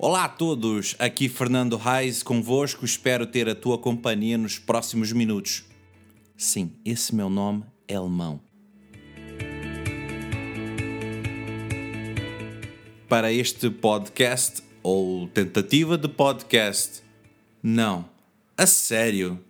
Olá a todos, aqui Fernando Reis convosco, espero ter a tua companhia nos próximos minutos. Sim, esse meu nome é alemão. Para este podcast, ou tentativa de podcast, não, a sério.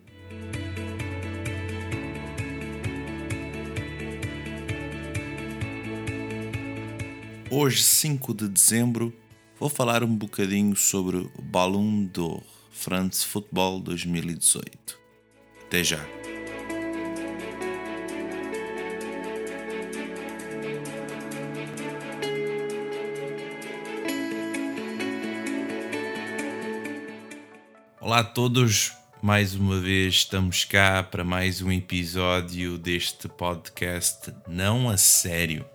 Hoje, 5 de dezembro, vou falar um bocadinho sobre o Ballon d'Or France Football 2018. Até já! Olá a todos, mais uma vez estamos cá para mais um episódio deste podcast Não a Sério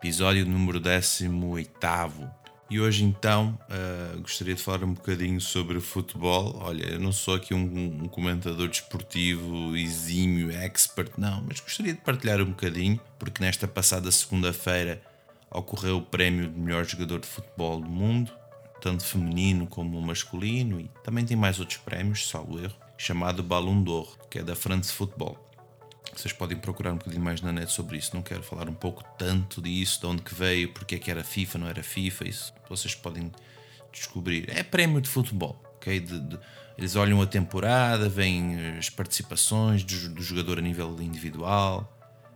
episódio número 18. E hoje então uh, gostaria de falar um bocadinho sobre futebol. Olha, eu não sou aqui um, um, comentador desportivo exímio, expert, não, mas gostaria de partilhar um bocadinho, porque nesta passada segunda-feira ocorreu o prémio de melhor jogador de futebol do mundo, tanto feminino como masculino, e também tem mais outros prémios, salvo erro, chamado Ballon d'Or, que é da France Football. Vocês podem procurar um bocadinho mais na net sobre isso. Não quero falar um pouco tanto disso, de onde que veio, porque é que era FIFA, não era FIFA. Isso vocês podem descobrir. É prémio de futebol, ok? De, de, eles olham a temporada, veem as participações do, do, jogador a nível individual.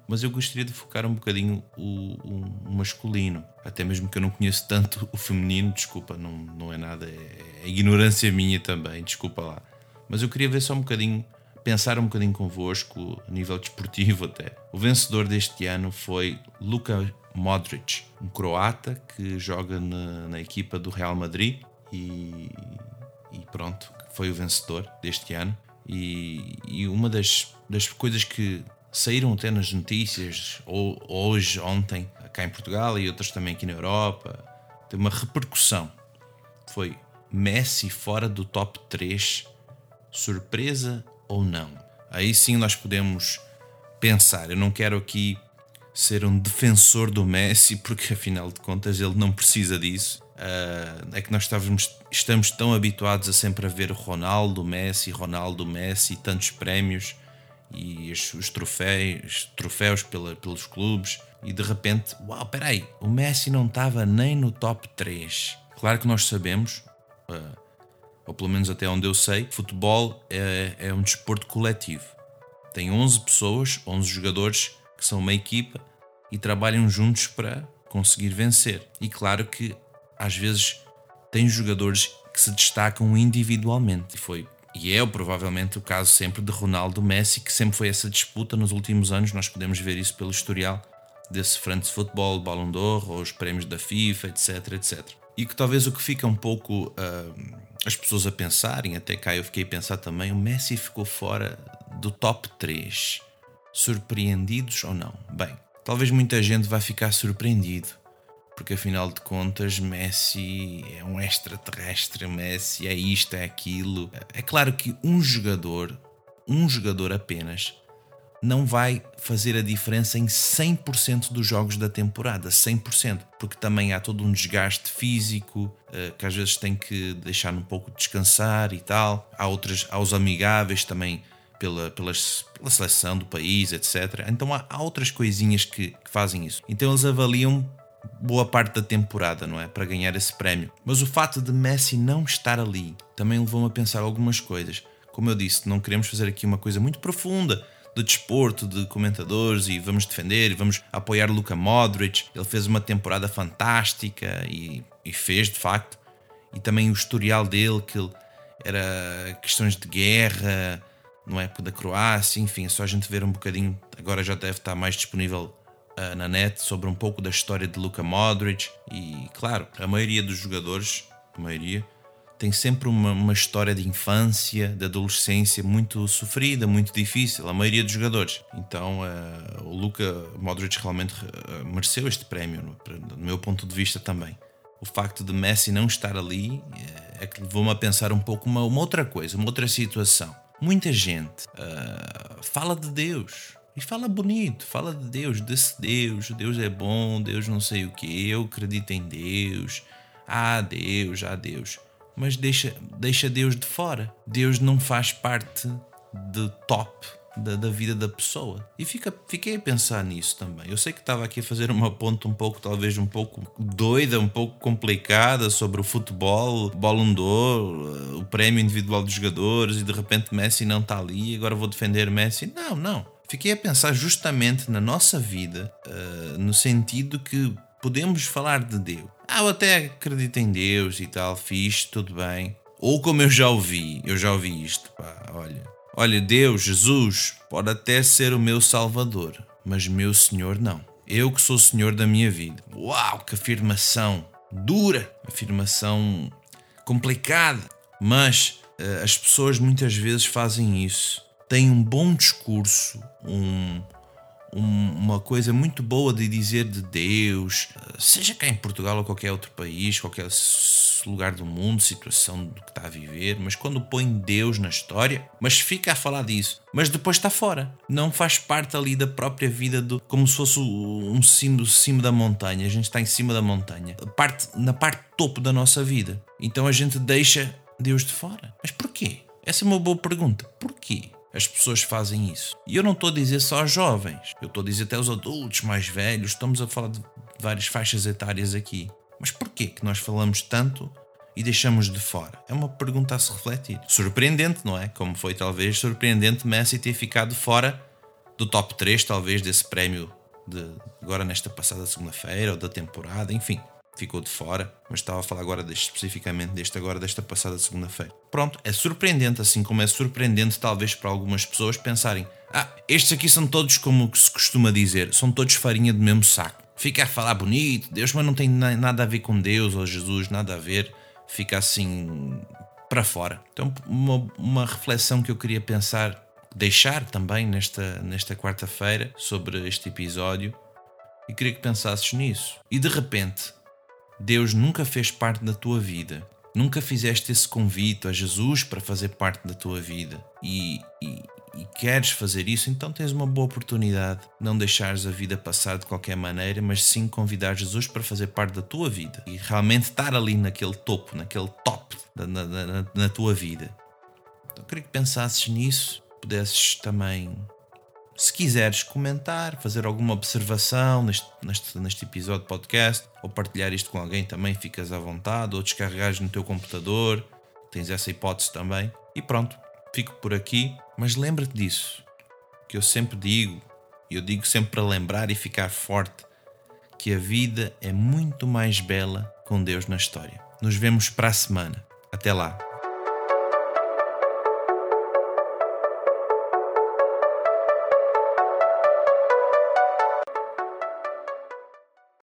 Mas eu gostaria de focar um bocadinho o, o, o, masculino, até mesmo que eu não conheço tanto o feminino. Desculpa, não, não é nada, é, é ignorância minha também, desculpa lá. Mas eu queria ver só um bocadinho pensar um bocadinho convosco, a nível desportivo até. O vencedor deste ano foi Luka Modric, um croata que joga na, na equipa do Real Madrid e, e, pronto, foi o vencedor deste ano. E, e uma das, das coisas que saíram até nas notícias, ou, hoje, ontem, cá em Portugal e outras também aqui na Europa, tem uma repercussão. Foi Messi fora do top 3, surpresa ou não. Aí sim nós podemos pensar. Eu não quero aqui ser um defensor do Messi, porque afinal de contas ele não precisa disso. Uh, é que nós estávamos, estamos tão habituados a sempre a ver Ronaldo, Messi, Ronaldo, Messi, tantos prémios e os, os troféus, troféus pela, pelos clubes, e de repente, uau, peraí, o Messi não estava nem no top 3. Claro que nós sabemos, uh, ou pelo menos até onde eu sei, futebol é, é um desporto coletivo. Tem 11 pessoas, 11 jogadores que são uma equipa e trabalham juntos para conseguir vencer. E claro que às vezes tem jogadores que se destacam individualmente. E foi e é provavelmente o caso sempre de Ronaldo Messi, que sempre foi essa disputa nos últimos anos. Nós podemos ver isso pelo historial desse France Football, Ballon d'Or, ou os prémios da FIFA, etc, etc. E que talvez o que fica um pouco uh, as pessoas a pensarem, até cá eu fiquei a pensar também, o Messi ficou fora do top 3. Surpreendidos ou não? Bem, talvez muita gente vai ficar surpreendido, porque afinal de contas Messi é um extraterrestre, Messi é isto, é aquilo. É claro que um jogador, um jogador apenas, não vai fazer a diferença em 100% dos jogos da temporada, 100%, porque também há todo um desgaste físico uh, que às vezes tem que deixar um pouco descansar e tal. Há outras, há os amigáveis também pela, pela, pela seleção do país, etc. Então há, há outras coisinhas que, que fazem isso. Então eles avaliam boa parte da temporada, não é? Para ganhar esse prémio. Mas o fato de Messi não estar ali também levou-me a pensar algumas coisas. Como eu disse, não queremos fazer aqui uma coisa muito profunda de desporto, de comentadores e vamos defender e vamos apoiar Luka Modric. Ele fez uma temporada fantástica e, e fez de facto. E também o historial dele, que era questões de guerra, não é? Da Croácia, enfim, é só a gente ver um bocadinho. Agora já deve estar mais disponível uh, na net sobre um pouco da história de Luka Modric. E claro, a maioria dos jogadores, a maioria, tem sempre uma, uma, história de infância, de adolescência muito sofrida, muito difícil, a maioria dos jogadores. Então uh, o Luka Modric realmente uh, mereceu este prémio, do meu ponto de vista também. O facto de Messi não estar ali é, é que levou-me a pensar um pouco uma, uma, outra coisa, uma outra situação. Muita gente uh, fala de Deus, e fala bonito, fala de Deus, desse Deus, Deus é bom, Deus não sei o que, eu acredito em Deus, Ah, Deus, ah, Deus. Mas deixa, deixa Deus de fora. Deus não faz parte de top da, da, vida da pessoa. E fica, fiquei a pensar nisso também. Eu sei que estava aqui a fazer uma ponta um pouco, talvez um pouco doida, um pouco complicada sobre o futebol, Ballon d'Or, o prémio individual dos jogadores e de repente Messi não está ali, agora vou defender Messi. Não, não. Fiquei a pensar justamente na nossa vida, uh, no sentido que podemos falar de Deus. Ah, eu até acredito em Deus e tal, fiz, tudo bem. Ou como eu já ouvi, eu já ouvi isto, pá, olha. Olha, Deus, Jesus, pode até ser o meu Salvador, mas meu Senhor não. Eu que sou o Senhor da minha vida. Uau, que afirmação dura, afirmação complicada. Mas uh, as pessoas muitas vezes fazem isso. Têm um bom discurso, um, um, uma coisa muito boa de dizer de Deus, seja cá em Portugal ou qualquer outro país, qualquer lugar do mundo, situação do que está a viver, mas quando põe Deus na história, mas fica a falar disso, mas depois está fora, não faz parte ali da própria vida do, como se fosse um cimo, cimo da montanha, a gente está em cima da montanha, parte, na parte topo da nossa vida. Então a gente deixa Deus de fora. Mas porquê? Essa é uma boa pergunta. Porquê? As pessoas fazem isso. E eu não estou a dizer só aos jovens, eu estou a dizer até aos adultos mais velhos, estamos a falar de várias faixas etárias aqui. Mas porquê que nós falamos tanto e deixamos de fora? É uma pergunta a se refletir. Surpreendente, não é? Como foi talvez surpreendente Messi ter ficado fora do top 3, talvez, desse prémio de agora nesta passada segunda-feira ou da temporada, enfim ficou de fora, mas estava a falar agora deste, especificamente deste agora, desta passada segunda-feira. Pronto, é surpreendente, assim como é surpreendente talvez para algumas pessoas pensarem ah, estes aqui são todos como se costuma dizer, são todos farinha do mesmo saco. Fica a falar bonito, Deus, mas não tem nada a ver com Deus ou Jesus, nada a ver, fica assim para fora. Então, uma, uma reflexão que eu queria pensar, deixar também nesta, nesta quarta-feira sobre este episódio e queria que pensasses nisso. E de repente, Deus nunca fez parte da tua vida. Nunca fizeste esse convite a Jesus para fazer parte da tua vida e, e, e, queres fazer isso, então tens uma boa oportunidade. Não deixares a vida passar de qualquer maneira, mas sim convidar Jesus para fazer parte da tua vida e realmente estar ali naquele topo, naquele top na, na, na, na tua vida. Então queria que pensasses nisso, pudesses também se quiseres comentar, fazer alguma observação neste, neste, neste episódio de podcast, ou partilhar isto com alguém também, ficas à vontade, ou descarregares no teu computador, tens essa hipótese também. E pronto, fico por aqui, mas lembra-te disso, que eu sempre digo, e eu digo sempre para lembrar e ficar forte, que a vida é muito mais bela com Deus na história. Nos vemos para a semana. Até lá.